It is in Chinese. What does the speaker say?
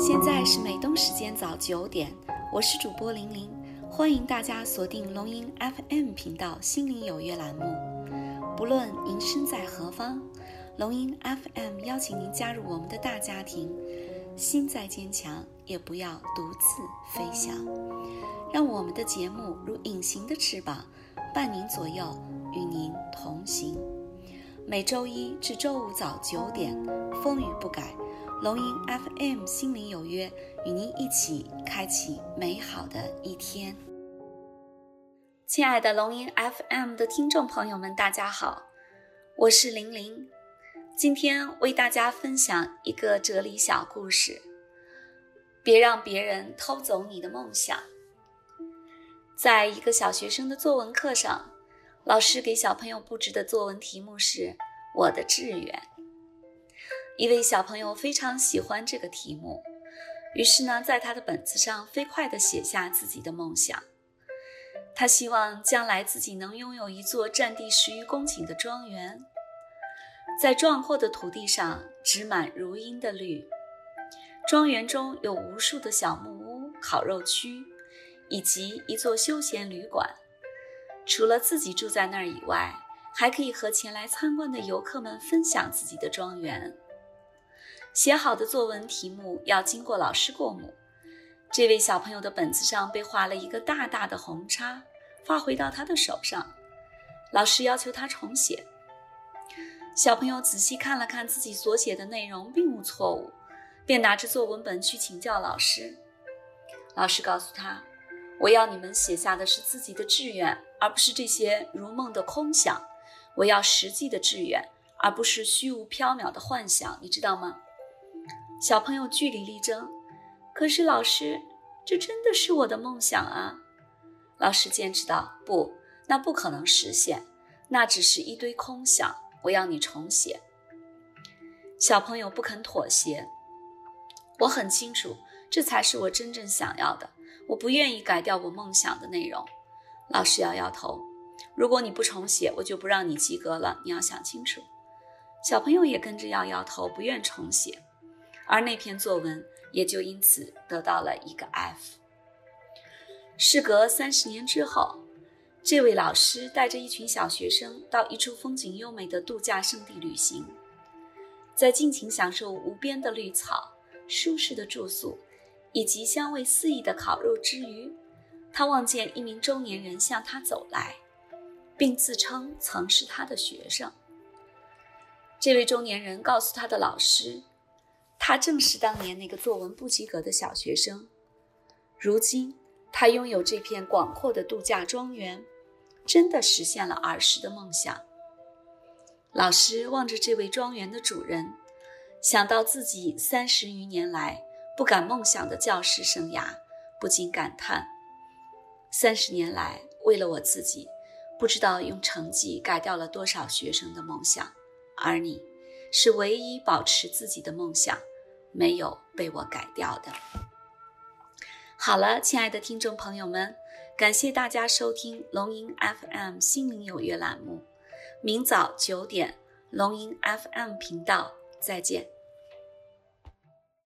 现在是美东时间早九点，我是主播玲玲，欢迎大家锁定龙吟 FM 频道《心灵有约》栏目。不论您身在何方，龙吟 FM 邀请您加入我们的大家庭。心再坚强，也不要独自飞翔。让我们的节目如隐形的翅膀，伴您左右，与您同行。每周一至周五早九点，风雨不改。龙吟 FM 心灵有约，与您一起开启美好的一天。亲爱的龙吟 FM 的听众朋友们，大家好，我是玲玲，今天为大家分享一个哲理小故事。别让别人偷走你的梦想。在一个小学生的作文课上，老师给小朋友布置的作文题目是“我的志愿”。一位小朋友非常喜欢这个题目，于是呢，在他的本子上飞快地写下自己的梦想。他希望将来自己能拥有一座占地十余公顷的庄园，在壮阔的土地上植满如茵的绿。庄园中有无数的小木屋、烤肉区，以及一座休闲旅馆。除了自己住在那儿以外，还可以和前来参观的游客们分享自己的庄园。写好的作文题目要经过老师过目。这位小朋友的本子上被画了一个大大的红叉，发回到他的手上。老师要求他重写。小朋友仔细看了看自己所写的内容，并无错误，便拿着作文本去请教老师。老师告诉他：“我要你们写下的是自己的志愿，而不是这些如梦的空想。我要实际的志愿，而不是虚无缥缈的幻想，你知道吗？”小朋友据理力争，可是老师，这真的是我的梦想啊！老师坚持道：“不，那不可能实现，那只是一堆空想。我要你重写。”小朋友不肯妥协。我很清楚，这才是我真正想要的。我不愿意改掉我梦想的内容。老师摇摇头：“如果你不重写，我就不让你及格了。你要想清楚。”小朋友也跟着摇摇头，不愿重写。而那篇作文也就因此得到了一个 F。事隔三十年之后，这位老师带着一群小学生到一处风景优美的度假胜地旅行，在尽情享受无边的绿草、舒适的住宿以及香味四溢的烤肉之余，他望见一名中年人向他走来，并自称曾是他的学生。这位中年人告诉他的老师。他正是当年那个作文不及格的小学生，如今他拥有这片广阔的度假庄园，真的实现了儿时的梦想。老师望着这位庄园的主人，想到自己三十余年来不敢梦想的教师生涯，不禁感叹：三十年来，为了我自己，不知道用成绩改掉了多少学生的梦想，而你，是唯一保持自己的梦想。没有被我改掉的。好了，亲爱的听众朋友们，感谢大家收听龙吟 FM 心灵有约栏目。明早九点，龙吟 FM 频道再见。